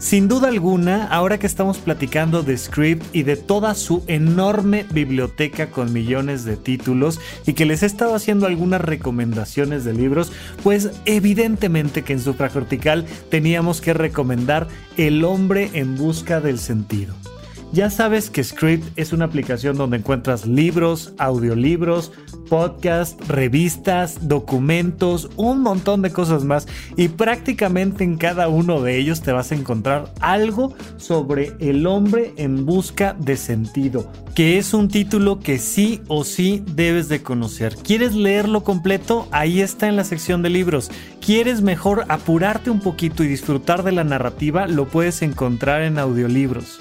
Sin duda alguna, ahora que estamos platicando de Script y de toda su enorme biblioteca con millones de títulos y que les he estado haciendo algunas recomendaciones de libros, pues evidentemente que en Supracortical teníamos que recomendar El hombre en busca del sentido. Ya sabes que Script es una aplicación donde encuentras libros, audiolibros, podcasts, revistas, documentos, un montón de cosas más y prácticamente en cada uno de ellos te vas a encontrar algo sobre el hombre en busca de sentido, que es un título que sí o sí debes de conocer. ¿Quieres leerlo completo? Ahí está en la sección de libros. ¿Quieres mejor apurarte un poquito y disfrutar de la narrativa? Lo puedes encontrar en audiolibros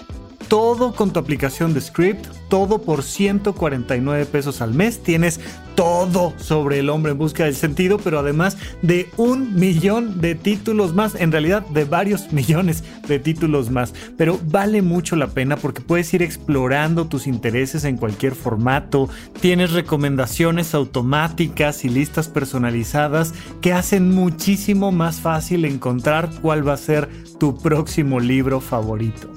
todo con tu aplicación de Script, todo por 149 pesos al mes. Tienes todo sobre el hombre en busca del sentido, pero además de un millón de títulos más, en realidad de varios millones de títulos más. Pero vale mucho la pena porque puedes ir explorando tus intereses en cualquier formato, tienes recomendaciones automáticas y listas personalizadas que hacen muchísimo más fácil encontrar cuál va a ser tu próximo libro favorito.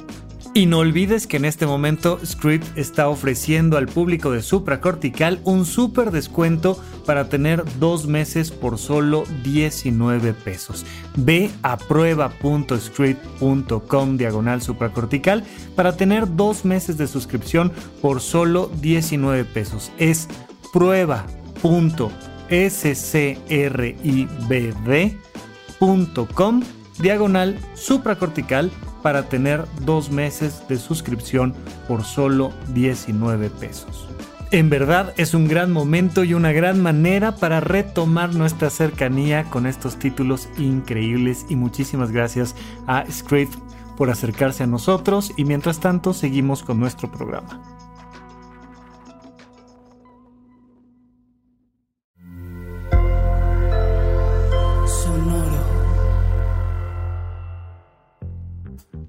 Y no olvides que en este momento Script está ofreciendo al público de Supracortical un súper descuento para tener dos meses por solo 19 pesos. Ve a prueba.script.com diagonal supracortical para tener dos meses de suscripción por solo 19 pesos. Es prueba.scribd.com diagonal supracortical para tener dos meses de suscripción por solo 19 pesos. En verdad es un gran momento y una gran manera para retomar nuestra cercanía con estos títulos increíbles y muchísimas gracias a Script por acercarse a nosotros y mientras tanto seguimos con nuestro programa.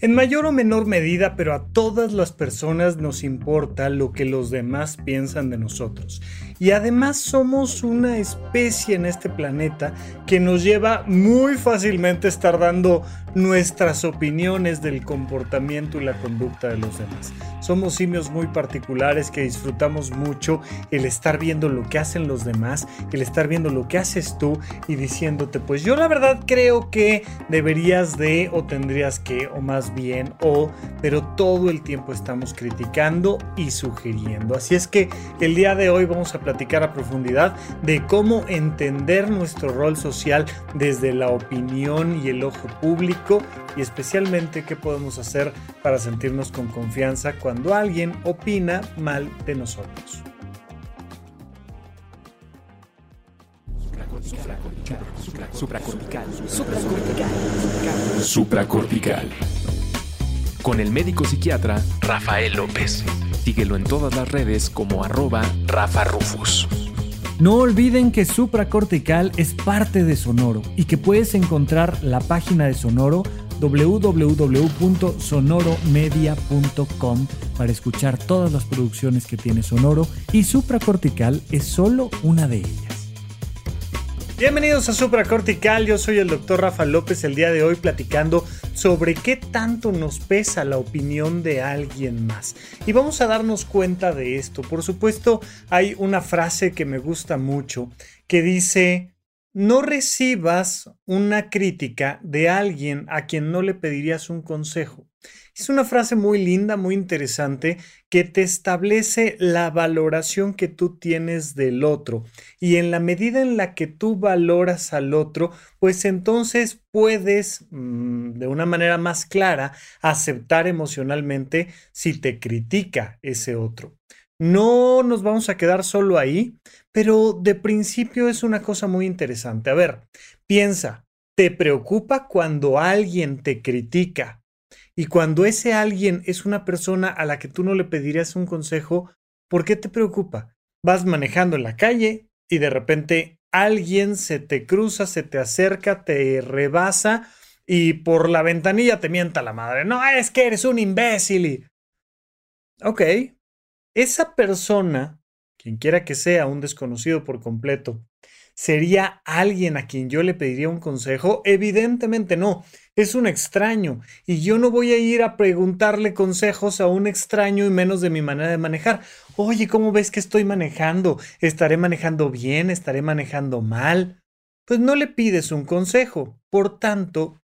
En mayor o menor medida, pero a todas las personas nos importa lo que los demás piensan de nosotros. Y además somos una especie en este planeta que nos lleva muy fácilmente a estar dando nuestras opiniones del comportamiento y la conducta de los demás. Somos simios muy particulares que disfrutamos mucho el estar viendo lo que hacen los demás, el estar viendo lo que haces tú y diciéndote, pues yo la verdad creo que deberías de o tendrías que o más bien o, pero todo el tiempo estamos criticando y sugiriendo. Así es que el día de hoy vamos a platicar a profundidad de cómo entender nuestro rol social desde la opinión y el ojo público y especialmente qué podemos hacer para sentirnos con confianza cuando cuando alguien opina mal de nosotros. Supracortical. Supracortical. Supracortical. Con el médico psiquiatra Rafael López. Síguelo en todas las redes como arroba Rafa Rufus. No olviden que Supracortical es parte de Sonoro y que puedes encontrar la página de Sonoro www.sonoromedia.com para escuchar todas las producciones que tiene Sonoro y Supracortical es solo una de ellas. Bienvenidos a Supracortical, yo soy el doctor Rafa López el día de hoy platicando sobre qué tanto nos pesa la opinión de alguien más. Y vamos a darnos cuenta de esto. Por supuesto, hay una frase que me gusta mucho que dice, no recibas una crítica de alguien a quien no le pedirías un consejo. Es una frase muy linda, muy interesante, que te establece la valoración que tú tienes del otro. Y en la medida en la que tú valoras al otro, pues entonces puedes, mm, de una manera más clara, aceptar emocionalmente si te critica ese otro. No nos vamos a quedar solo ahí, pero de principio es una cosa muy interesante. A ver, piensa, ¿te preocupa cuando alguien te critica? Y cuando ese alguien es una persona a la que tú no le pedirías un consejo, ¿por qué te preocupa? Vas manejando en la calle y de repente alguien se te cruza, se te acerca, te rebasa y por la ventanilla te mienta la madre. No, es que eres un imbécil. Ok, esa persona quien quiera que sea, un desconocido por completo, ¿sería alguien a quien yo le pediría un consejo? Evidentemente no. Es un extraño y yo no voy a ir a preguntarle consejos a un extraño y menos de mi manera de manejar. Oye, ¿cómo ves que estoy manejando? ¿Estaré manejando bien? ¿Estaré manejando mal? Pues no le pides un consejo. Por tanto,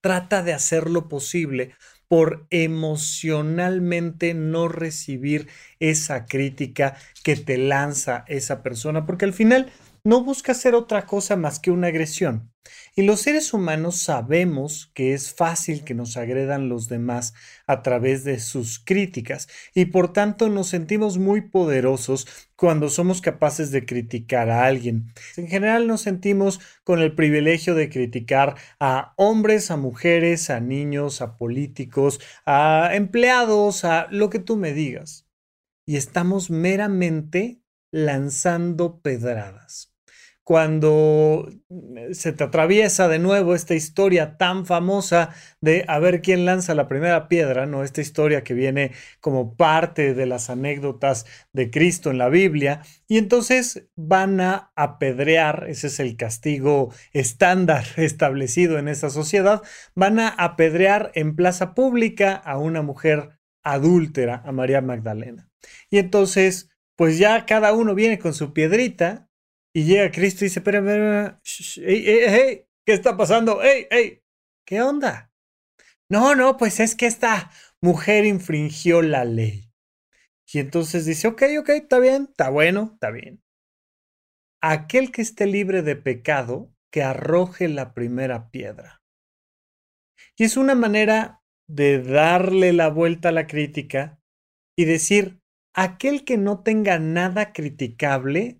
trata de hacer lo posible por emocionalmente no recibir esa crítica que te lanza esa persona, porque al final no busca hacer otra cosa más que una agresión. Y los seres humanos sabemos que es fácil que nos agredan los demás a través de sus críticas y por tanto nos sentimos muy poderosos cuando somos capaces de criticar a alguien. En general nos sentimos con el privilegio de criticar a hombres, a mujeres, a niños, a políticos, a empleados, a lo que tú me digas. Y estamos meramente lanzando pedradas cuando eh, se te atraviesa de nuevo esta historia tan famosa de a ver quién lanza la primera piedra, ¿no? Esta historia que viene como parte de las anécdotas de Cristo en la Biblia, y entonces van a apedrear, ese es el castigo estándar establecido en esa sociedad, van a apedrear en plaza pública a una mujer adúltera, a María Magdalena. Y entonces, pues ya cada uno viene con su piedrita y llega Cristo y dice, espera, espera, hey, ¿qué está pasando? Hey, hey, ¿qué onda? No, no, pues es que esta mujer infringió la ley. Y entonces dice, ok, ok, está bien, está bueno, está bien. Aquel que esté libre de pecado, que arroje la primera piedra. Y es una manera de darle la vuelta a la crítica y decir, aquel que no tenga nada criticable,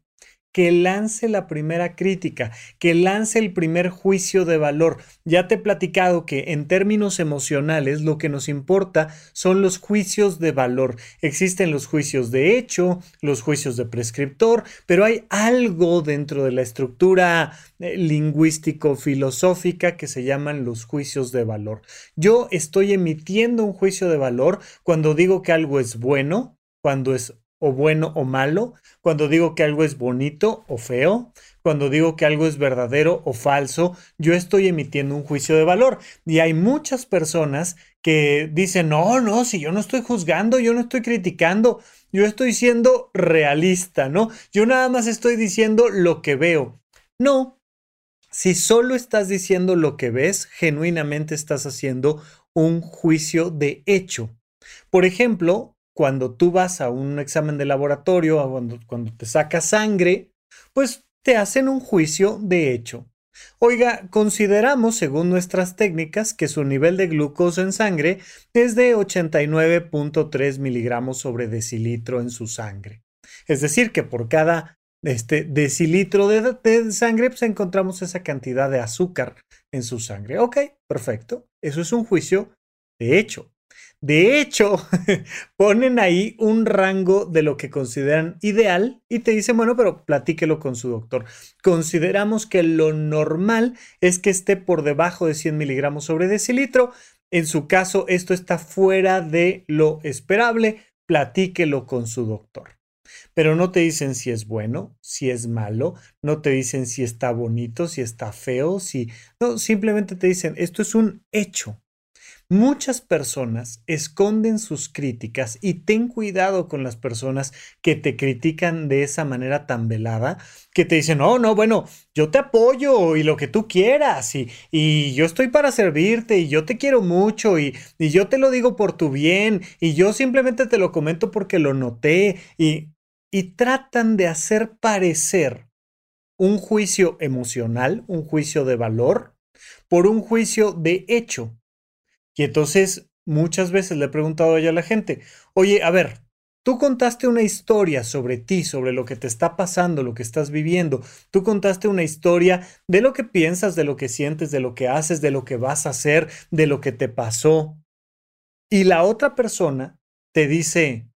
que lance la primera crítica, que lance el primer juicio de valor. Ya te he platicado que en términos emocionales lo que nos importa son los juicios de valor. Existen los juicios de hecho, los juicios de prescriptor, pero hay algo dentro de la estructura eh, lingüístico-filosófica que se llaman los juicios de valor. Yo estoy emitiendo un juicio de valor cuando digo que algo es bueno, cuando es o bueno o malo, cuando digo que algo es bonito o feo, cuando digo que algo es verdadero o falso, yo estoy emitiendo un juicio de valor. Y hay muchas personas que dicen, no, no, si yo no estoy juzgando, yo no estoy criticando, yo estoy siendo realista, ¿no? Yo nada más estoy diciendo lo que veo. No, si solo estás diciendo lo que ves, genuinamente estás haciendo un juicio de hecho. Por ejemplo, cuando tú vas a un examen de laboratorio, cuando, te sacas sangre, pues te hacen un juicio de hecho. Oiga, consideramos, según nuestras técnicas, que su nivel de glucosa en sangre es de 89.3 miligramos sobre decilitro en su sangre. Es decir, que por cada este, decilitro de, de, sangre pues encontramos esa cantidad de azúcar en su sangre. Ok, perfecto. Eso es un juicio de hecho. De hecho, ponen ahí un rango de lo que consideran ideal y te dicen, bueno, pero platíquelo con su doctor. Consideramos que lo normal es que esté por debajo de 100 miligramos sobre decilitro. En su caso, esto está fuera de lo esperable. Platíquelo con su doctor. Pero no te dicen si es bueno, si es malo, no te dicen si está bonito, si está feo, si... No, simplemente te dicen, esto es un hecho. Muchas personas esconden sus críticas y ten cuidado con las personas que te critican de esa manera tan velada, que te dicen, no, no, bueno, yo te apoyo y lo que tú quieras y, y yo estoy para servirte y yo te quiero mucho y, y yo te lo digo por tu bien y yo simplemente te lo comento porque lo noté y, y tratan de hacer parecer un juicio emocional, un juicio de valor, por un juicio de hecho y entonces muchas veces le he preguntado a la gente, oye, a ver, tú contaste una historia sobre ti, sobre lo que te está pasando, lo que estás viviendo. Tú contaste una historia de lo que piensas, de lo que sientes, de lo que haces, de lo que vas a hacer, de lo que te pasó. Y la otra persona te dice,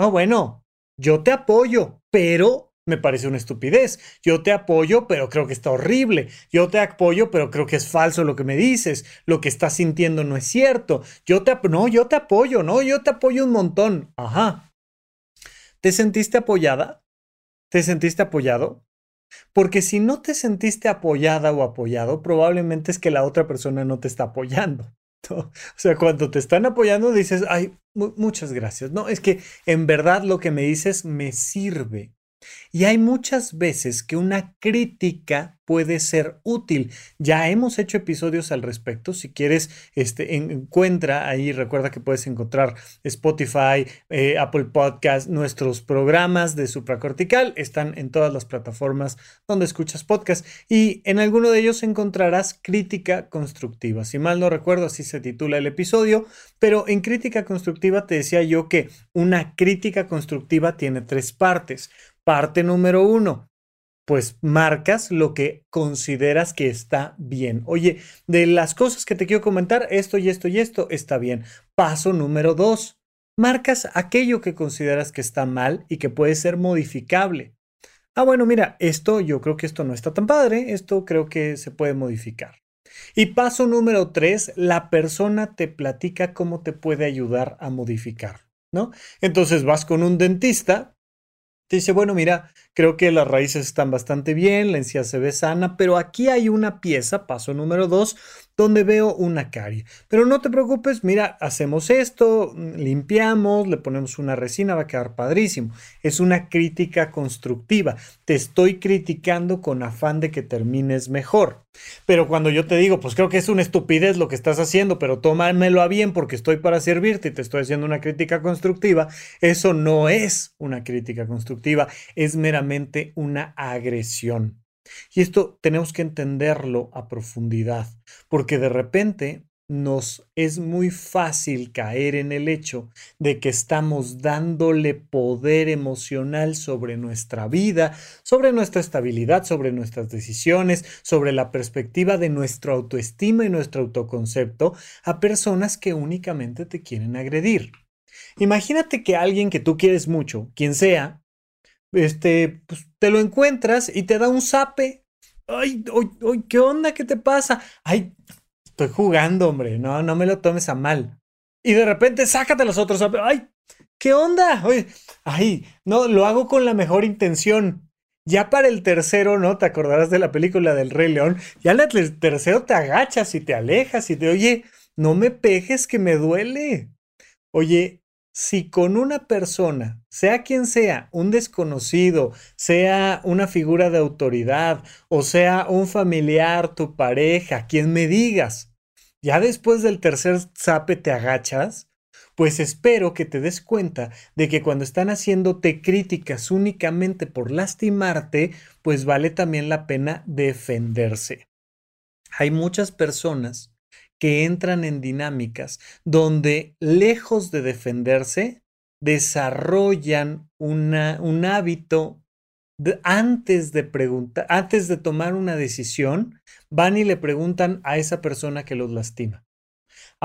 no, bueno, yo te apoyo, pero me parece una estupidez. Yo te apoyo, pero creo que está horrible. Yo te apoyo, pero creo que es falso lo que me dices. Lo que estás sintiendo no es cierto. Yo te no, yo te apoyo, no, yo te apoyo un montón. Ajá. ¿Te sentiste apoyada? ¿Te sentiste apoyado? Porque si no te sentiste apoyada o apoyado, probablemente es que la otra persona no te está apoyando. O sea, cuando te están apoyando dices, ay, muchas gracias. No, es que en verdad lo que me dices me sirve. Y hay muchas veces que una crítica puede ser útil. Ya hemos hecho episodios al respecto. Si quieres, este, encuentra ahí, recuerda que puedes encontrar Spotify, eh, Apple Podcast, nuestros programas de supracortical están en todas las plataformas donde escuchas podcast y en alguno de ellos encontrarás crítica constructiva. Si mal no recuerdo, así se titula el episodio, pero en crítica constructiva te decía yo que una crítica constructiva tiene tres partes. Parte número uno, pues marcas lo que consideras que está bien. Oye, de las cosas que te quiero comentar, esto y esto y esto está bien. Paso número dos, marcas aquello que consideras que está mal y que puede ser modificable. Ah, bueno, mira, esto yo creo que esto no está tan padre, esto creo que se puede modificar. Y paso número tres, la persona te platica cómo te puede ayudar a modificar, ¿no? Entonces vas con un dentista, te dice, bueno, mira, creo que las raíces están bastante bien, la encía se ve sana, pero aquí hay una pieza, paso número dos, donde veo una carie. Pero no te preocupes, mira, hacemos esto, limpiamos, le ponemos una resina, va a quedar padrísimo. Es una crítica constructiva. Te estoy criticando con afán de que termines mejor. Pero cuando yo te digo, pues creo que es una estupidez lo que estás haciendo, pero tómamelo a bien porque estoy para servirte y te estoy haciendo una crítica constructiva, eso no es una crítica constructiva, es meramente una agresión. Y esto tenemos que entenderlo a profundidad, porque de repente nos es muy fácil caer en el hecho de que estamos dándole poder emocional sobre nuestra vida, sobre nuestra estabilidad, sobre nuestras decisiones, sobre la perspectiva de nuestra autoestima y nuestro autoconcepto a personas que únicamente te quieren agredir. Imagínate que alguien que tú quieres mucho, quien sea, este, pues te lo encuentras y te da un zape. Ay, ay, ¿qué onda? ¿Qué te pasa? Ay, estoy jugando, hombre. No, no me lo tomes a mal. Y de repente sácate los otros zapes. Ay, ¿qué onda? Oye, ay, no, lo hago con la mejor intención. Ya para el tercero, ¿no? Te acordarás de la película del Rey León. Ya en el tercero te agachas y te alejas y te, oye, no me pejes que me duele. Oye, si con una persona, sea quien sea, un desconocido, sea una figura de autoridad o sea un familiar, tu pareja, quien me digas, ya después del tercer zape te agachas, pues espero que te des cuenta de que cuando están haciéndote críticas únicamente por lastimarte, pues vale también la pena defenderse. Hay muchas personas que entran en dinámicas donde, lejos de defenderse, desarrollan un hábito antes de preguntar, antes de tomar una decisión, van y le preguntan a esa persona que los lastima.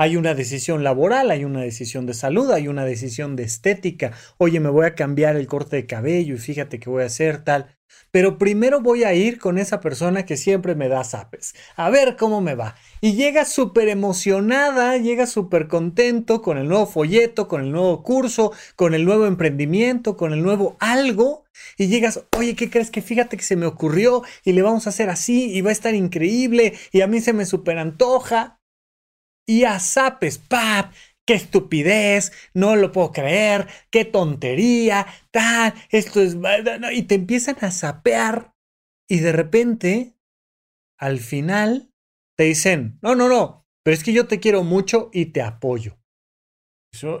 Hay una decisión laboral, hay una decisión de salud, hay una decisión de estética. Oye, me voy a cambiar el corte de cabello y fíjate que voy a hacer tal. Pero primero voy a ir con esa persona que siempre me da zapes. A ver cómo me va. Y llega súper emocionada, llega súper contento con el nuevo folleto, con el nuevo curso, con el nuevo emprendimiento, con el nuevo algo. Y llegas, oye, ¿qué crees que fíjate que se me ocurrió y le vamos a hacer así y va a estar increíble y a mí se me super antoja? Y a zapes, ¡pap! qué estupidez, no lo puedo creer, qué tontería, tal, esto es... Y te empiezan a sapear y de repente, al final, te dicen, no, no, no, pero es que yo te quiero mucho y te apoyo. Eso,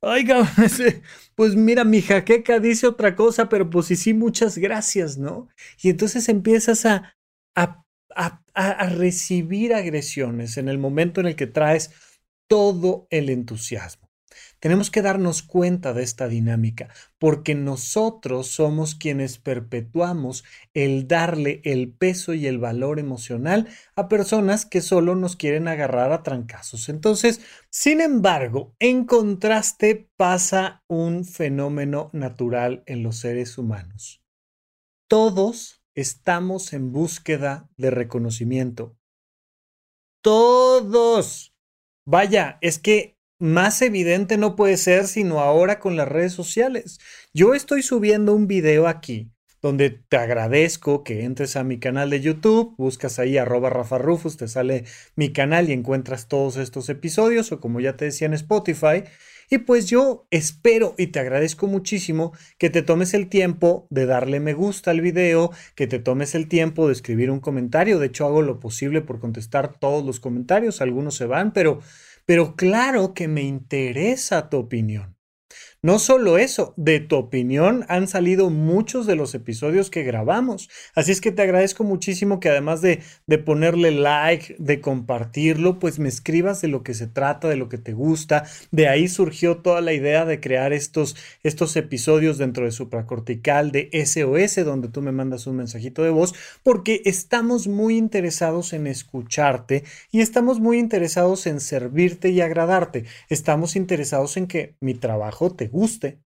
Oiga, pues mira, mi jaqueca dice otra cosa, pero pues sí, sí, muchas gracias, ¿no? Y entonces empiezas a, a recibir agresiones en el momento en el que traes todo el entusiasmo. Tenemos que darnos cuenta de esta dinámica, porque nosotros somos quienes perpetuamos el darle el peso y el valor emocional a personas que solo nos quieren agarrar a trancazos. Entonces, sin embargo, en contraste pasa un fenómeno natural en los seres humanos. Todos estamos en búsqueda de reconocimiento. Todos. Vaya, es que más evidente no puede ser sino ahora con las redes sociales. Yo estoy subiendo un video aquí donde te agradezco que entres a mi canal de YouTube, buscas ahí arroba Rafa te sale mi canal y encuentras todos estos episodios o como ya te decía en Spotify. Y pues yo espero y te agradezco muchísimo que te tomes el tiempo de darle me gusta al video, que te tomes el tiempo de escribir un comentario. De hecho, hago lo posible por contestar todos los comentarios. Algunos se van, pero, pero claro que me interesa tu opinión. No solo eso, de tu opinión han salido muchos de los episodios que grabamos. Así es que te agradezco muchísimo que además de, de, ponerle like, de compartirlo, pues me escribas de lo que se trata, de lo que te gusta. De ahí surgió toda la idea de crear estos, estos episodios dentro de supracortical de SOS, donde tú me mandas un mensajito de voz, porque estamos muy interesados en escucharte y estamos muy interesados en servirte y agradarte. Estamos interesados en que mi trabajo te guste.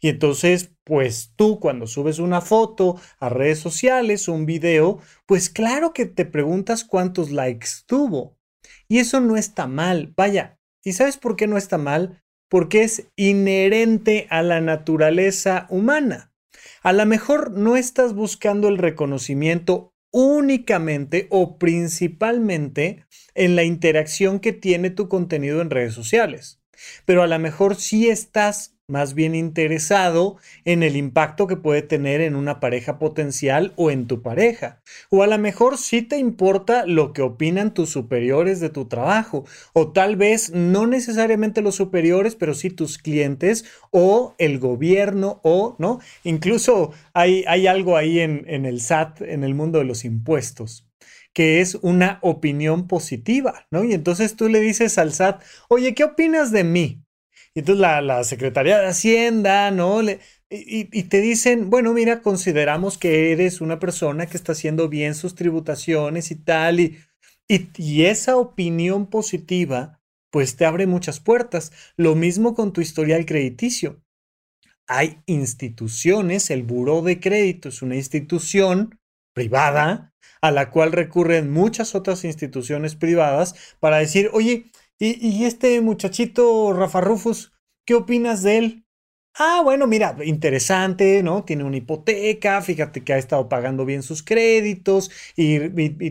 Y entonces, pues tú cuando subes una foto a redes sociales un video, pues claro que te preguntas cuántos likes tuvo. Y eso no está mal, vaya. ¿Y sabes por qué no está mal? Porque es inherente a la naturaleza humana. A lo mejor no estás buscando el reconocimiento únicamente o principalmente en la interacción que tiene tu contenido en redes sociales, pero a lo mejor sí estás más bien interesado en el impacto que puede tener en una pareja potencial o en tu pareja. O a lo mejor sí te importa lo que opinan tus superiores de tu trabajo. O tal vez no necesariamente los superiores, pero sí tus clientes o el gobierno o, ¿no? Incluso hay, hay algo ahí en, en el SAT, en el mundo de los impuestos que es una opinión positiva, ¿no? Y entonces tú le dices al SAT, oye, ¿qué opinas de mí? Y entonces la, la Secretaría de Hacienda, ¿no? Le, y, te dicen, bueno, mira, consideramos que eres una persona que está haciendo bien sus tributaciones y tal, y, y, y esa opinión positiva, pues te abre muchas puertas. Lo mismo con tu historial crediticio. Hay instituciones, el Buró de Crédito es una institución privada a la cual recurren muchas otras instituciones privadas para decir, oye, y, este muchachito, Rafa Rufus, ¿qué opinas de él? Ah, bueno, mira, interesante, ¿no? Tiene una hipoteca, fíjate que ha estado pagando bien sus créditos y,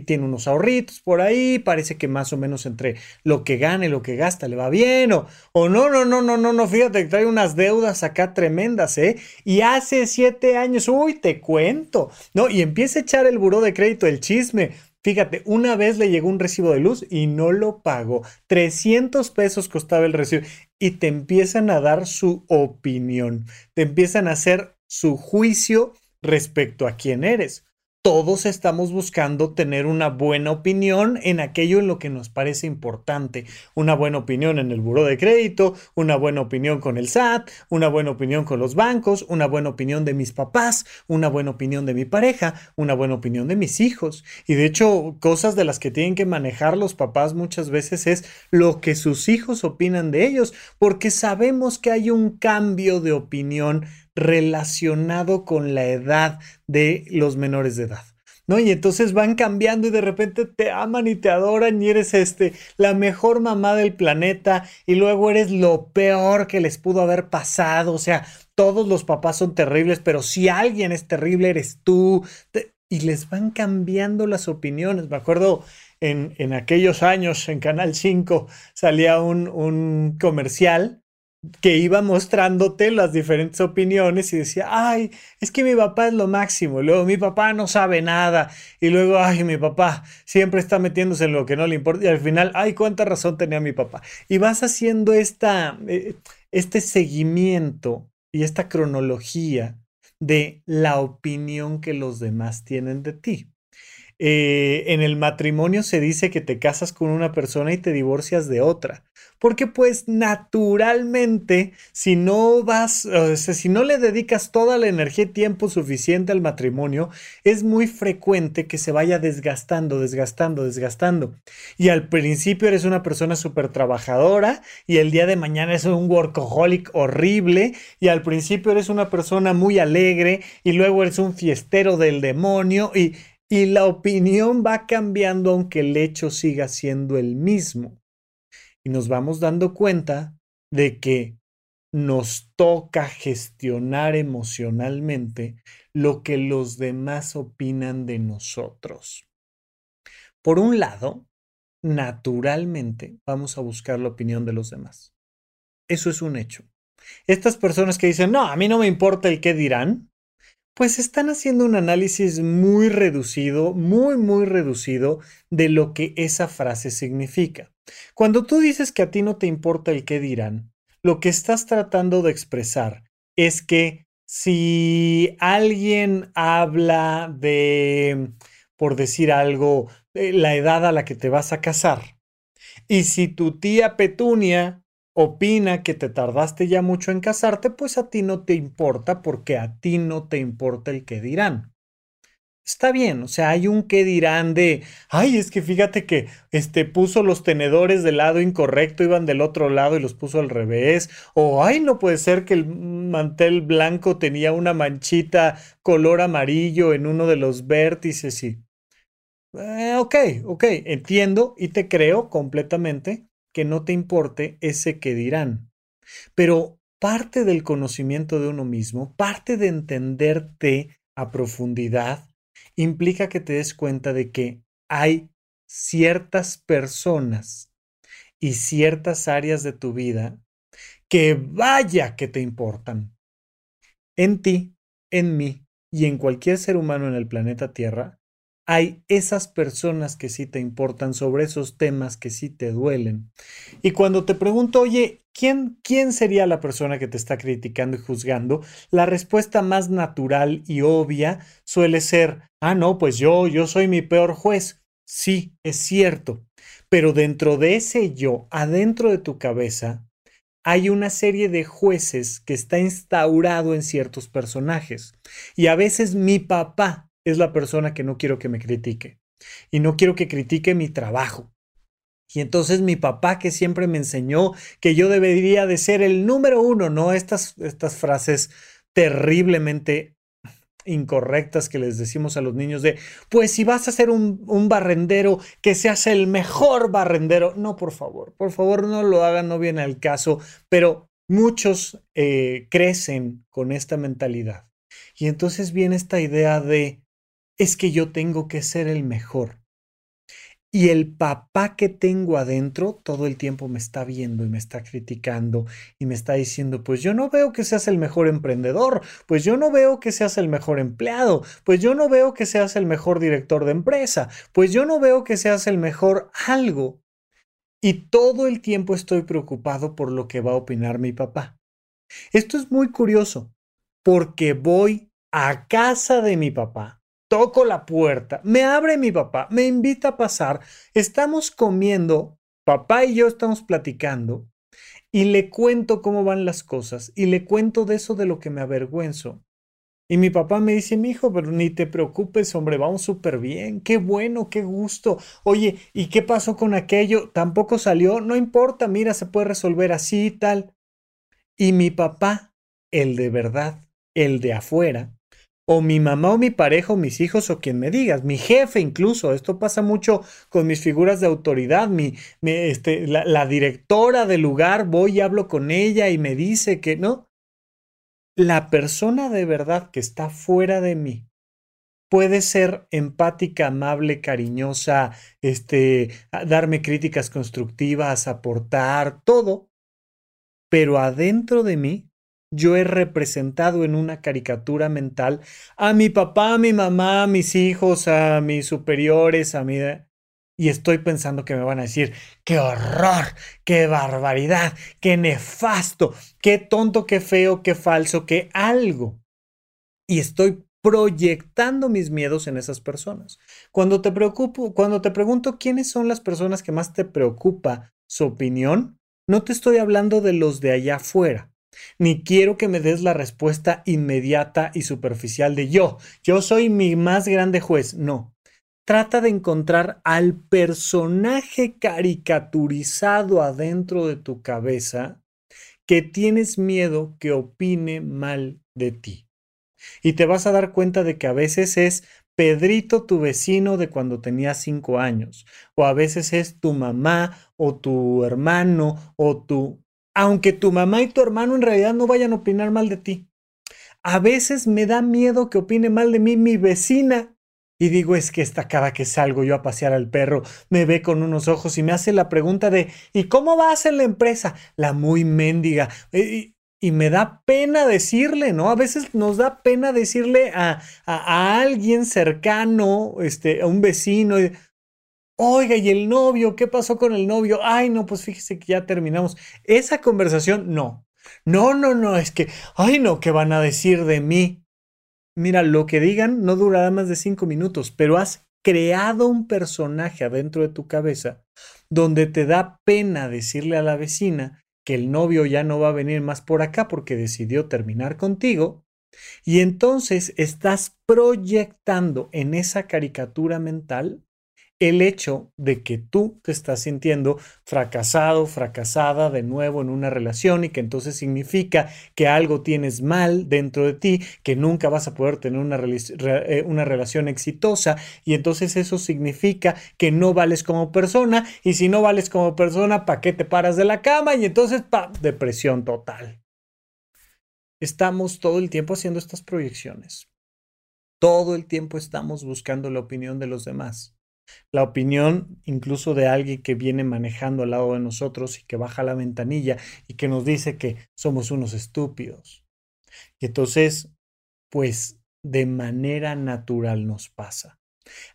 tiene unos ahorritos por ahí, parece que más o menos entre lo que gana y lo que gasta le va bien, o, o no, no, no, no, no, no, fíjate que trae unas deudas acá tremendas, ¿eh? Y hace siete años, uy, te cuento, ¿no? Y empieza a echar el buró de crédito el chisme. Fíjate, una vez le llegó un recibo de luz y no lo pagó. 300 pesos costaba el recibo. Y te empiezan a dar su opinión. Te empiezan a hacer su juicio respecto a quién eres todos estamos buscando tener una buena opinión en aquello en lo que nos parece importante. Una buena opinión en el buro de crédito, una buena opinión con el SAT, una buena opinión con los bancos, una buena opinión de mis papás, una buena opinión de mi pareja, una buena opinión de mis hijos. Y de hecho, cosas de las que tienen que manejar los papás muchas veces es lo que sus hijos opinan de ellos, porque sabemos que hay un cambio de opinión relacionado con la edad de los menores de edad. ¿No? Y entonces van cambiando y de repente te aman y te adoran y eres este la mejor mamá del planeta y luego eres lo peor que les pudo haber pasado, o sea, todos los papás son terribles, pero si alguien es terrible eres tú y les van cambiando las opiniones. Me acuerdo en, en aquellos años en Canal 5 salía un, un comercial que iba mostrándote las diferentes opiniones y decía, ay, es que mi papá es lo máximo, y luego mi papá no sabe nada, y luego, ay, mi papá siempre está metiéndose en lo que no le importa, y al final, ay, cuánta razón tenía mi papá. Y vas haciendo esta, eh, este seguimiento y esta cronología de la opinión que los demás tienen de ti. Eh, en el matrimonio se dice que te casas con una persona y te divorcias de otra. Porque pues naturalmente, si no vas, si no le dedicas toda la energía y tiempo suficiente al matrimonio, es muy frecuente que se vaya desgastando, desgastando, desgastando. Y al principio eres una persona súper trabajadora y el día de mañana es un workaholic horrible y al principio eres una persona muy alegre y luego eres un fiestero del demonio y y la opinión va cambiando aunque el hecho siga siendo el mismo. Y nos vamos dando cuenta de que nos toca gestionar emocionalmente lo que los demás opinan de nosotros. Por un lado, naturalmente vamos a buscar la opinión de los demás. Eso es un hecho. Estas personas que dicen, no, a mí no me importa el qué dirán, pues están haciendo un análisis muy reducido, muy, muy reducido de lo que esa frase significa. Cuando tú dices que a ti no te importa el qué dirán, lo que estás tratando de expresar es que si alguien habla de, por decir algo, la edad a la que te vas a casar, y si tu tía Petunia opina que te tardaste ya mucho en casarte, pues a ti no te importa porque a ti no te importa el que dirán. Está bien, o sea, hay un que dirán de, ay, es que fíjate que este puso los tenedores del lado incorrecto, iban del otro lado y los puso al revés, o ay, no puede ser que el mantel blanco tenía una manchita color amarillo en uno de los vértices y... Eh, ok, ok, entiendo y te creo completamente que no te importe ese que dirán. Pero parte del conocimiento de uno mismo, parte de entenderte a profundidad, implica que te des cuenta de que hay ciertas personas y ciertas áreas de tu vida que vaya que te importan. En ti, en mí y en cualquier ser humano en el planeta Tierra, hay esas personas que sí te importan sobre esos temas que sí te duelen. Y cuando te pregunto, oye, ¿quién, quién sería la persona que te está criticando y juzgando? La respuesta más natural y obvia suele ser, ah, no, pues yo, yo soy mi peor juez. Sí, es cierto. Pero dentro de ese yo, adentro de tu cabeza, hay una serie de jueces que está instaurado en ciertos personajes. Y a veces mi papá es la persona que no quiero que me critique. Y no quiero que critique mi trabajo. Y entonces mi papá que siempre me enseñó que yo debería de ser el número uno, no estas, estas frases terriblemente incorrectas que les decimos a los niños de, pues si vas a ser un, un, barrendero, que seas el mejor barrendero. No, por favor, por favor no lo hagan, no viene al caso, pero muchos eh, crecen con esta mentalidad. Y entonces viene esta idea de, es que yo tengo que ser el mejor. Y el papá que tengo adentro todo el tiempo me está viendo y me está criticando y me está diciendo, pues yo no veo que seas el mejor emprendedor, pues yo no veo que seas el mejor empleado, pues yo no veo que seas el mejor director de empresa, pues yo no veo que seas el mejor algo. Y todo el tiempo estoy preocupado por lo que va a opinar mi papá. Esto es muy curioso, porque voy a casa de mi papá toco la puerta, me abre mi papá, me invita a pasar, estamos comiendo, papá y yo estamos platicando y le cuento cómo van las cosas y le cuento de eso de lo que me avergüenzo. Y mi papá me dice, mi hijo, pero ni te preocupes, hombre, vamos súper bien, qué bueno, qué gusto. Oye, ¿y qué pasó con aquello? Tampoco salió, no importa, mira, se puede resolver así y tal. Y mi papá, el de verdad, el de afuera, o mi mamá o mi pareja o mis hijos o quien me digas, mi jefe incluso, esto pasa mucho con mis figuras de autoridad, mi, este, la, directora del lugar, voy y hablo con ella y me dice que no. La persona de verdad que está fuera de mí puede ser empática, amable, cariñosa, este, darme críticas constructivas, aportar, todo, pero adentro de mí yo he representado en una caricatura mental a mi papá, a mi mamá, a mis hijos, a mis superiores, a mi... Y estoy pensando que me van a decir, qué horror, qué barbaridad, qué nefasto, qué tonto, qué feo, qué falso, qué algo. Y estoy proyectando mis miedos en esas personas. Cuando te preocupo, cuando te pregunto quiénes son las personas que más te preocupa su opinión, no te estoy hablando de los de allá afuera ni quiero que me des la respuesta inmediata y superficial de yo, yo soy mi más grande juez. No. Trata de encontrar al personaje caricaturizado adentro de tu cabeza que tienes miedo que opine mal de ti. Y te vas a dar cuenta de que a veces es Pedrito, tu vecino de cuando tenía cinco años, o a veces es tu mamá o tu hermano o tu aunque tu mamá y tu hermano en realidad no vayan a opinar mal de ti. A veces me da miedo que opine mal de mí mi vecina. Y digo, es que esta cada que salgo yo a pasear al perro, me ve con unos ojos y me hace la pregunta de, ¿y cómo va a ser la empresa? La muy mendiga. Y, y me da pena decirle, ¿no? A veces nos da pena decirle a, a, alguien cercano, este, a un vecino, oiga, ¿y el novio? ¿Qué pasó con el novio? Ay, no, pues fíjese que ya terminamos. Esa conversación, no. No, no, no, es que, ay, no, ¿qué van a decir de mí? Mira, lo que digan no durará más de cinco minutos, pero has creado un personaje adentro de tu cabeza donde te da pena decirle a la vecina que el novio ya no va a venir más por acá porque decidió terminar contigo, y entonces estás proyectando en esa caricatura mental el hecho de que tú te estás sintiendo fracasado, fracasada de nuevo en una relación y que entonces significa que algo tienes mal dentro de ti, que nunca vas a poder tener una, eh, relación exitosa y entonces eso significa que no vales como persona y si no vales como persona, ¿para qué te paras de la cama? Y entonces, pa, depresión total. Estamos todo el tiempo haciendo estas proyecciones. Todo el tiempo estamos buscando la opinión de los demás la opinión incluso de alguien que viene manejando al lado de nosotros y que baja la ventanilla y que nos dice que somos unos estúpidos. Y entonces, pues de manera natural nos pasa.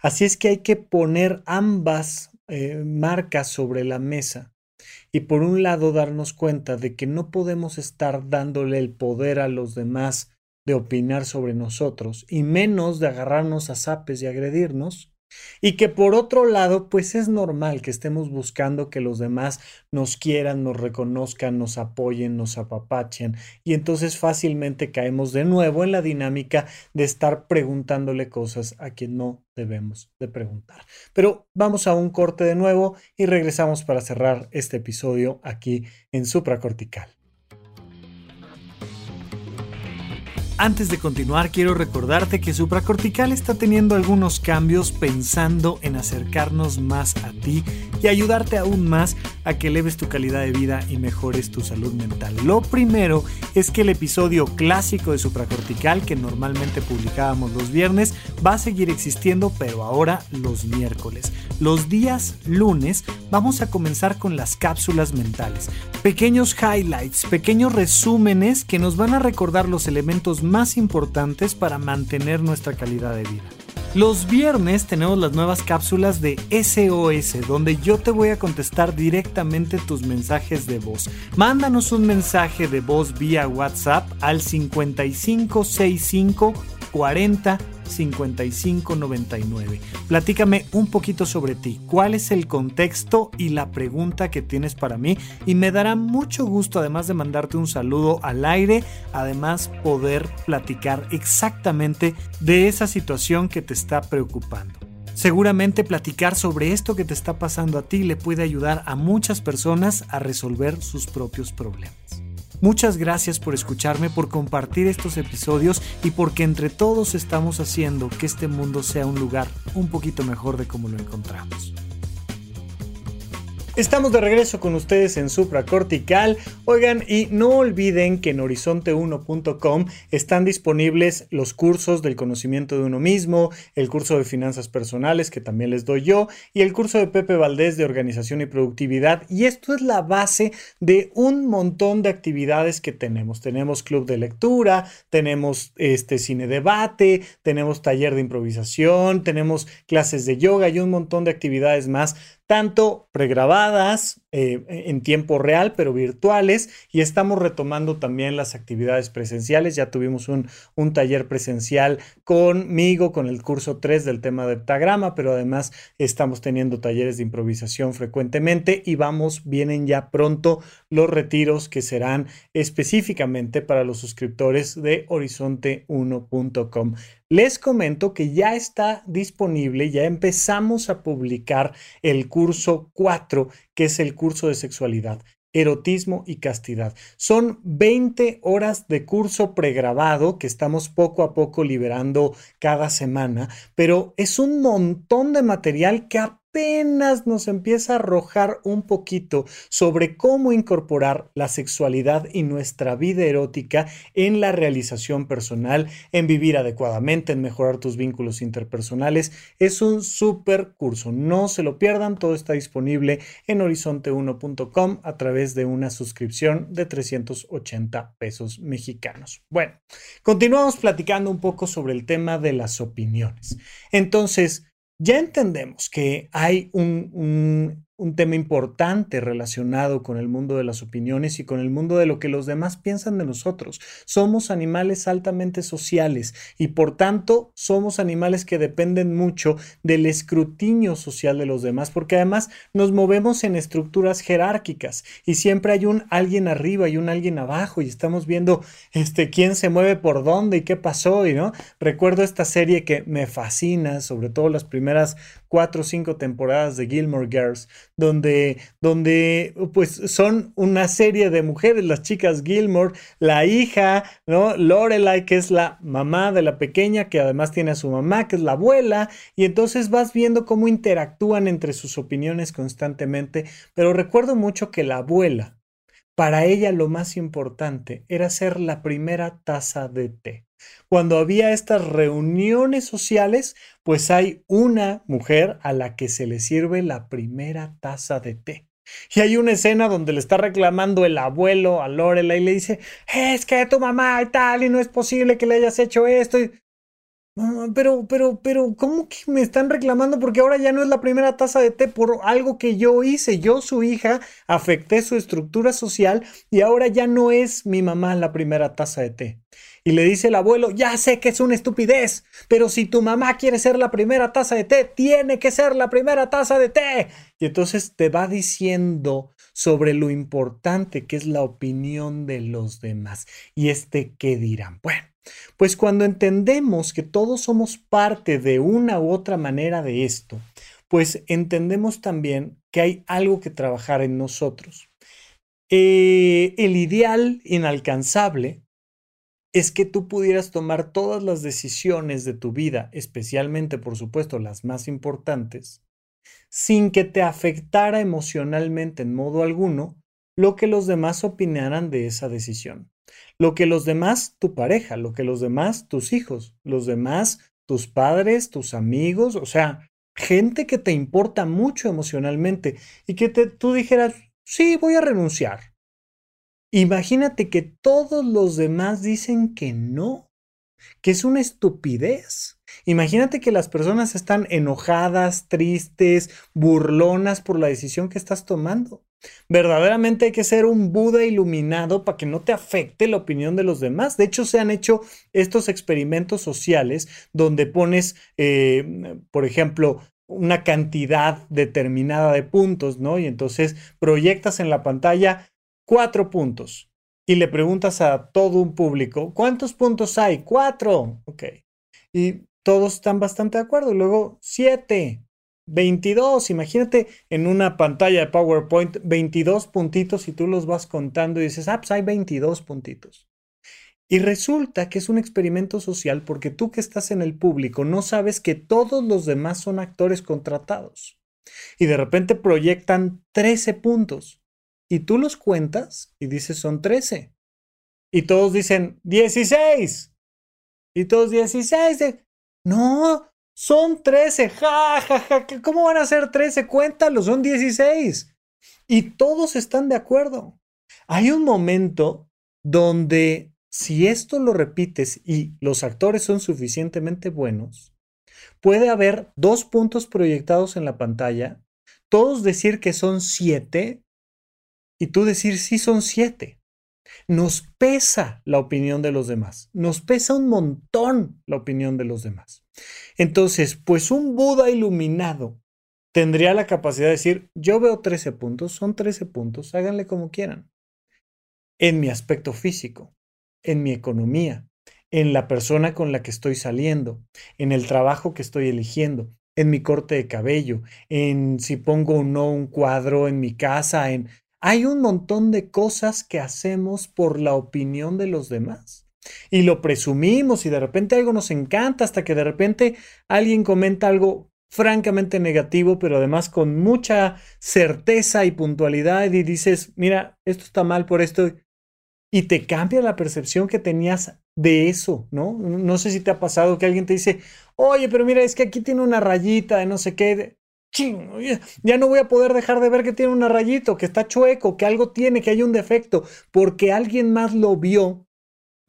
Así es que hay que poner ambas eh, marcas sobre la mesa y por un lado darnos cuenta de que no podemos estar dándole el poder a los demás de opinar sobre nosotros y menos de agarrarnos a zapes y agredirnos y que por otro lado, pues es normal que estemos buscando que los demás nos quieran, nos reconozcan, nos apoyen, nos apapachen. Y entonces fácilmente caemos de nuevo en la dinámica de estar preguntándole cosas a quien no debemos de preguntar. Pero vamos a un corte de nuevo y regresamos para cerrar este episodio aquí en Supracortical. Antes de continuar, quiero recordarte que Supracortical está teniendo algunos cambios pensando en acercarnos más a ti y ayudarte aún más a que eleves tu calidad de vida y mejores tu salud mental. Lo primero es que el episodio clásico de Supracortical, que normalmente publicábamos los viernes, va a seguir existiendo, pero ahora los miércoles. Los días lunes vamos a comenzar con las cápsulas mentales. Pequeños highlights, pequeños resúmenes que nos van a recordar los elementos más importantes para mantener nuestra calidad de vida. Los viernes tenemos las nuevas cápsulas de SOS, donde yo te voy a contestar directamente tus mensajes de voz. Mándanos un mensaje de voz vía WhatsApp al 5565 40 5599. Platícame un poquito sobre ti, cuál es el contexto y la pregunta que tienes para mí y me dará mucho gusto además de mandarte un saludo al aire, además poder platicar exactamente de esa situación que te está preocupando. Seguramente platicar sobre esto que te está pasando a ti le puede ayudar a muchas personas a resolver sus propios problemas. Muchas gracias por escucharme, por compartir estos episodios y porque entre todos estamos haciendo que este mundo sea un lugar un poquito mejor de como lo encontramos. Estamos de regreso con ustedes en Supra Cortical. Oigan, y no olviden que en horizonte1.com están disponibles los cursos del conocimiento de uno mismo, el curso de finanzas personales que también les doy yo y el curso de Pepe Valdés de organización y productividad. Y esto es la base de un montón de actividades que tenemos. Tenemos club de lectura, tenemos este cine debate, tenemos taller de improvisación, tenemos clases de yoga y un montón de actividades más tanto pregrabadas eh, en tiempo real, pero virtuales, y estamos retomando también las actividades presenciales. Ya tuvimos un, un taller presencial conmigo, con el curso 3 del tema de heptagrama, pero además estamos teniendo talleres de improvisación frecuentemente y vamos, vienen ya pronto los retiros que serán específicamente para los suscriptores de horizonte1.com. Les comento que ya está disponible, ya empezamos a publicar el curso 4, que es el curso de sexualidad erotismo y castidad. Son 20 horas de curso pregrabado que estamos poco a poco liberando cada semana, pero es un montón de material que apenas nos empieza a arrojar un poquito sobre cómo incorporar la sexualidad y nuestra vida erótica en la realización personal, en vivir adecuadamente, en mejorar tus vínculos interpersonales. Es un súper curso, no se lo pierdan, todo está disponible en horizonte1.com a través de una suscripción de 380 pesos mexicanos. Bueno, continuamos platicando un poco sobre el tema de las opiniones. Entonces, ya entendemos que hay un, un tema importante relacionado con el mundo de las opiniones y con el mundo de lo que los demás piensan de nosotros. Somos animales altamente sociales y por tanto somos animales que dependen mucho del escrutinio social de los demás porque además nos movemos en estructuras jerárquicas y siempre hay un alguien arriba y un alguien abajo y estamos viendo este quién se mueve por dónde y qué pasó y no recuerdo esta serie que me fascina sobre todo las primeras cuatro o cinco temporadas de Gilmore Girls, donde, donde pues son una serie de mujeres, las chicas Gilmore, la hija, ¿no? Lorelai, que es la mamá de la pequeña, que además tiene a su mamá, que es la abuela, y entonces vas viendo cómo interactúan entre sus opiniones constantemente, pero recuerdo mucho que la abuela, para ella lo más importante era ser la primera taza de té. Cuando había estas reuniones sociales, pues hay una mujer a la que se le sirve la primera taza de té. Y hay una escena donde le está reclamando el abuelo a Lorela y le dice, es que tu mamá y tal, y no es posible que le hayas hecho esto. pero, pero, pero, ¿cómo que me están reclamando? Porque ahora ya no es la primera taza de té por algo que yo hice. Yo, su hija, afecté su estructura social y ahora ya no es mi mamá la primera taza de té. Y le dice el abuelo, ya sé que es una estupidez, pero si tu mamá quiere ser la primera taza de té, tiene que ser la primera taza de té. Y entonces te va diciendo sobre lo importante que es la opinión de los demás. Y este, ¿qué dirán? Bueno, pues cuando entendemos que todos somos parte de una u otra manera de esto, pues entendemos también que hay algo que trabajar en nosotros. Eh, el ideal inalcanzable es que tú pudieras tomar todas las decisiones de tu vida, especialmente, por supuesto, las más importantes, sin que te afectara emocionalmente en modo alguno lo que los demás opinaran de esa decisión. Lo que los demás, tu pareja, lo que los demás, tus hijos, los demás, tus padres, tus amigos, o sea, gente que te importa mucho emocionalmente y que te, tú dijeras, sí, voy a renunciar Imagínate que todos los demás dicen que no, que es una estupidez. Imagínate que las personas están enojadas, tristes, burlonas por la decisión que estás tomando. Verdaderamente hay que ser un Buda iluminado para que no te afecte la opinión de los demás. De hecho, se han hecho estos experimentos sociales donde pones, eh, por ejemplo, una cantidad determinada de puntos, ¿no? Y entonces proyectas en la pantalla cuatro puntos y le preguntas a todo un público, ¿cuántos puntos hay? Cuatro. Ok. Y todos están bastante de acuerdo. Luego, siete. 22, imagínate en una pantalla de PowerPoint 22 puntitos y tú los vas contando y dices, ah, pues hay 22 puntitos. Y resulta que es un experimento social porque tú que estás en el público no sabes que todos los demás son actores contratados. Y de repente proyectan 13 puntos y tú los cuentas y dices son 13. Y todos dicen 16. Y todos 16. No, son 13. Ja, ja, ja. ¿Cómo van a ser 13? Cuéntalo, son 16. Y todos están de acuerdo. Hay un momento donde si esto lo repites y los actores son suficientemente buenos, puede haber dos puntos proyectados en la pantalla, todos decir que son siete y tú decir, sí, son siete. Nos pesa la opinión de los demás, nos pesa un montón la opinión de los demás. Entonces, pues un Buda iluminado tendría la capacidad de decir, yo veo 13 puntos, son 13 puntos, háganle como quieran. En mi aspecto físico, en mi economía, en la persona con la que estoy saliendo, en el trabajo que estoy eligiendo, en mi corte de cabello, en si pongo o no un cuadro en mi casa, en hay un montón de cosas que hacemos por la opinión de los demás. Y lo presumimos y de repente algo nos encanta hasta que de repente alguien comenta algo francamente negativo, pero además con mucha certeza y puntualidad y dices, mira, esto está mal por esto, y te cambia la percepción que tenías de eso, ¿no? No sé si te ha pasado que alguien te dice, oye, pero mira, es que aquí tiene una rayita de no sé qué. Ching, ya no voy a poder dejar de ver que tiene una rayita, que está chueco, que algo tiene, que hay un defecto, porque alguien más lo vio,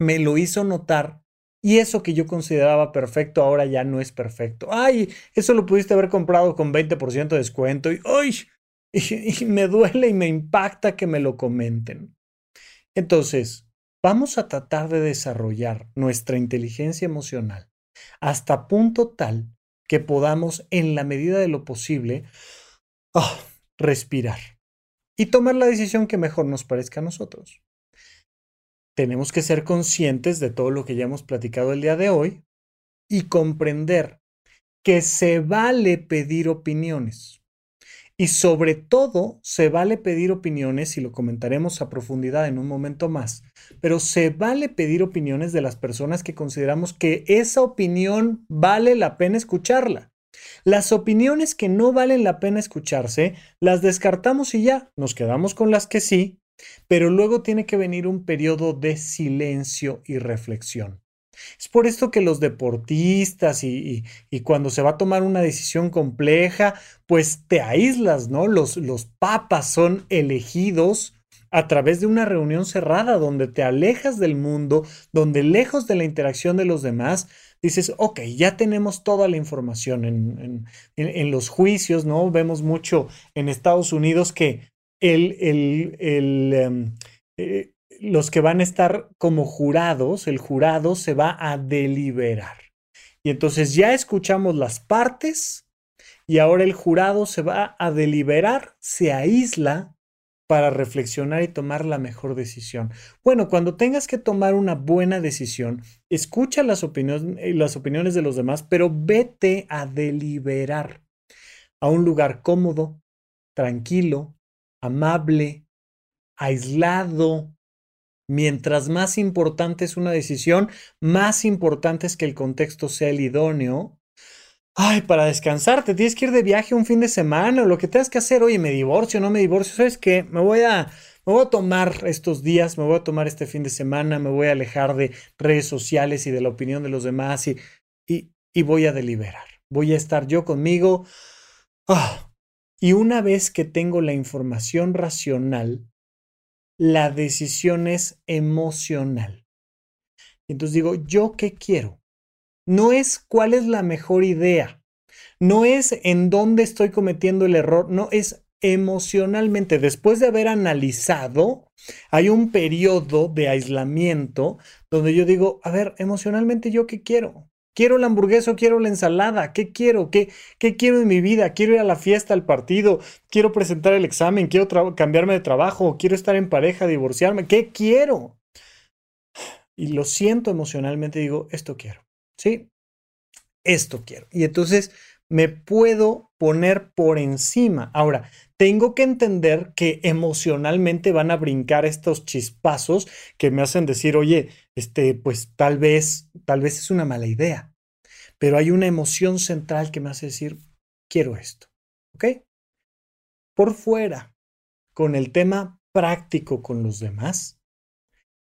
me lo hizo notar y eso que yo consideraba perfecto ahora ya no es perfecto. Ay, eso lo pudiste haber comprado con 20% de descuento y, y me duele y me impacta que me lo comenten. Entonces, vamos a tratar de desarrollar nuestra inteligencia emocional hasta punto tal que podamos, en la medida de lo posible, ah, respirar y tomar la decisión que mejor nos parezca a nosotros. Tenemos que ser conscientes de todo lo que ya hemos platicado el día de hoy y comprender que se vale pedir opiniones. Y sobre todo, se vale pedir opiniones, y lo comentaremos a profundidad en un momento más, pero se vale pedir opiniones de las personas que consideramos que esa opinión vale la pena escucharla. Las opiniones que no valen la pena escucharse, las descartamos y ya, nos quedamos con las que sí, pero luego tiene que venir un periodo de silencio y reflexión. Es por esto que los deportistas y, cuando se va a tomar una decisión compleja, pues te aíslas, ¿no? Los, los papas son elegidos a través de una reunión cerrada donde te alejas del mundo, donde lejos de la interacción de los demás, dices, ok, ya tenemos toda la información en, en, los juicios, ¿no? Vemos mucho en Estados Unidos que el, el, el em, eh, los que van a estar como jurados, el jurado se va a deliberar. Y entonces ya escuchamos las partes y ahora el jurado se va a deliberar, se aísla para reflexionar y tomar la mejor decisión. Bueno, cuando tengas que tomar una buena decisión, escucha las eh, las opiniones de los demás, pero vete a deliberar a un lugar cómodo, tranquilo, amable, aislado, Mientras más importante es una decisión, más importante es que el contexto sea el idóneo. Ay, para descansar, te tienes que ir de viaje un fin de semana o lo que tengas que hacer. Oye, me divorcio, no me divorcio. ¿Sabes qué? Me voy a, me voy a tomar estos días, me voy a tomar este fin de semana, me voy a alejar de redes sociales y de la opinión de los demás y, y, voy a deliberar. Voy a estar yo conmigo. Ah, y una vez que tengo la información racional, la decisión es emocional. Entonces digo, ¿yo qué quiero? No es cuál es la mejor idea, no es en dónde estoy cometiendo el error, no es emocionalmente. Después de haber analizado, hay un periodo de aislamiento donde yo digo, a ver, emocionalmente yo qué quiero. Quiero la hamburguesa o quiero la ensalada. ¿Qué quiero? ¿Qué, ¿Qué quiero en mi vida? ¿Quiero ir a la fiesta, al partido? ¿Quiero presentar el examen? ¿Quiero cambiarme de trabajo? ¿Quiero estar en pareja, divorciarme? ¿Qué quiero? Y lo siento emocionalmente, digo, esto quiero. ¿Sí? Esto quiero. Y entonces me puedo poner por encima. Ahora, tengo que entender que emocionalmente van a brincar estos chispazos que me hacen decir, oye, este, pues tal vez, tal vez es una mala idea. Pero hay una emoción central que me hace decir, quiero esto. ¿Ok? Por fuera, con el tema práctico con los demás,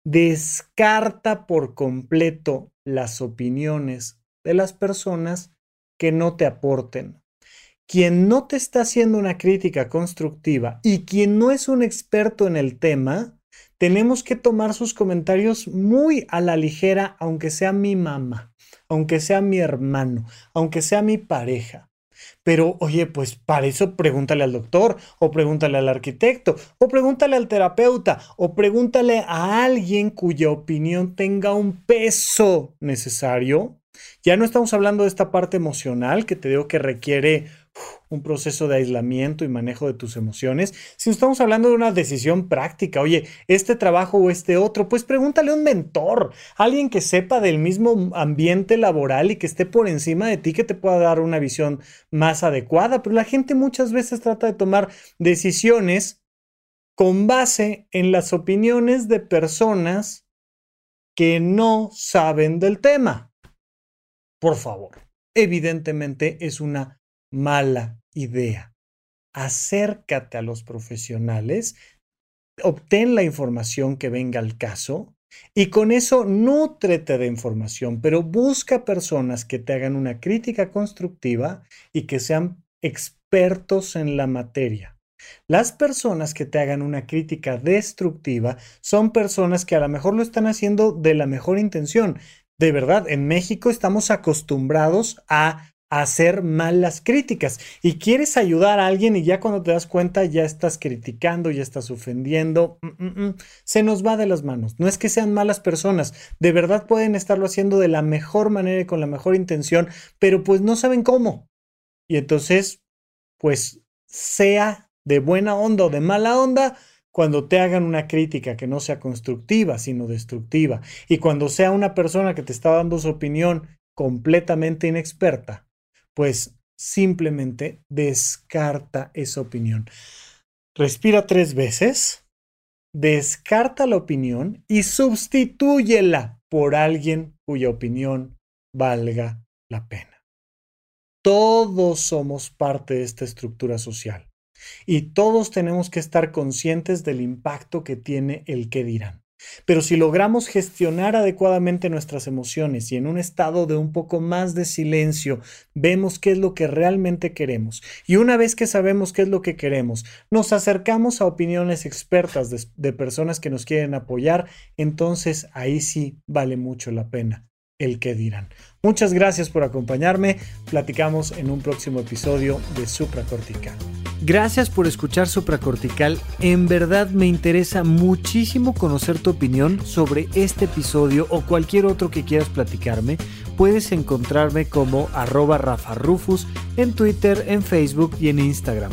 descarta por completo las opiniones de las personas que no te aporten. Quien no te está haciendo una crítica constructiva y quien no es un experto en el tema, tenemos que tomar sus comentarios muy a la ligera, aunque sea mi mamá, aunque sea mi hermano, aunque sea mi pareja. Pero, oye, pues para eso pregúntale al doctor, o pregúntale al arquitecto, o pregúntale al terapeuta, o pregúntale a alguien cuya opinión tenga un peso necesario ya no estamos hablando de esta parte emocional que te digo que requiere un proceso de aislamiento y manejo de tus emociones, sino estamos hablando de una decisión práctica. Oye, este trabajo o este otro, pues pregúntale a un mentor, alguien que sepa del mismo ambiente laboral y que esté por encima de ti, que te pueda dar una visión más adecuada. Pero la gente muchas veces trata de tomar decisiones con base en las opiniones de personas que no saben del tema por favor. Evidentemente es una mala idea. Acércate a los profesionales, obtén la información que venga al caso y con eso nútrete de información, pero busca personas que te hagan una crítica constructiva y que sean expertos en la materia. Las personas que te hagan una crítica destructiva son personas que a lo mejor lo están haciendo de la mejor intención. De verdad, en México estamos acostumbrados a hacer malas críticas y quieres ayudar a alguien y ya cuando te das cuenta ya estás criticando, ya estás ofendiendo, mm, mm, mm, se nos va de las manos. No es que sean malas personas, de verdad pueden estarlo haciendo de la mejor manera y con la mejor intención, pero pues no saben cómo. Y entonces, pues sea de buena onda o de mala onda, cuando te hagan una crítica que no sea constructiva, sino destructiva, y cuando sea una persona que te está dando su opinión completamente inexperta, pues simplemente descarta esa opinión. Respira tres veces, descarta la opinión y sustitúyela por alguien cuya opinión valga la pena. Todos somos parte de esta estructura social y todos tenemos que estar conscientes del impacto que tiene el que dirán. Pero si logramos gestionar adecuadamente nuestras emociones y en un estado de un poco más de silencio, vemos qué es lo que realmente queremos. Y una vez que sabemos qué es lo que queremos, nos acercamos a opiniones expertas de, personas que nos quieren apoyar, entonces ahí sí vale mucho la pena el que dirán. Muchas gracias por acompañarme. Platicamos en un próximo episodio de Supracortical. Gracias por escuchar Supracortical. En verdad me interesa muchísimo conocer tu opinión sobre este episodio o cualquier otro que quieras platicarme. Puedes encontrarme como arroba rafarufus en Twitter, en Facebook y en Instagram.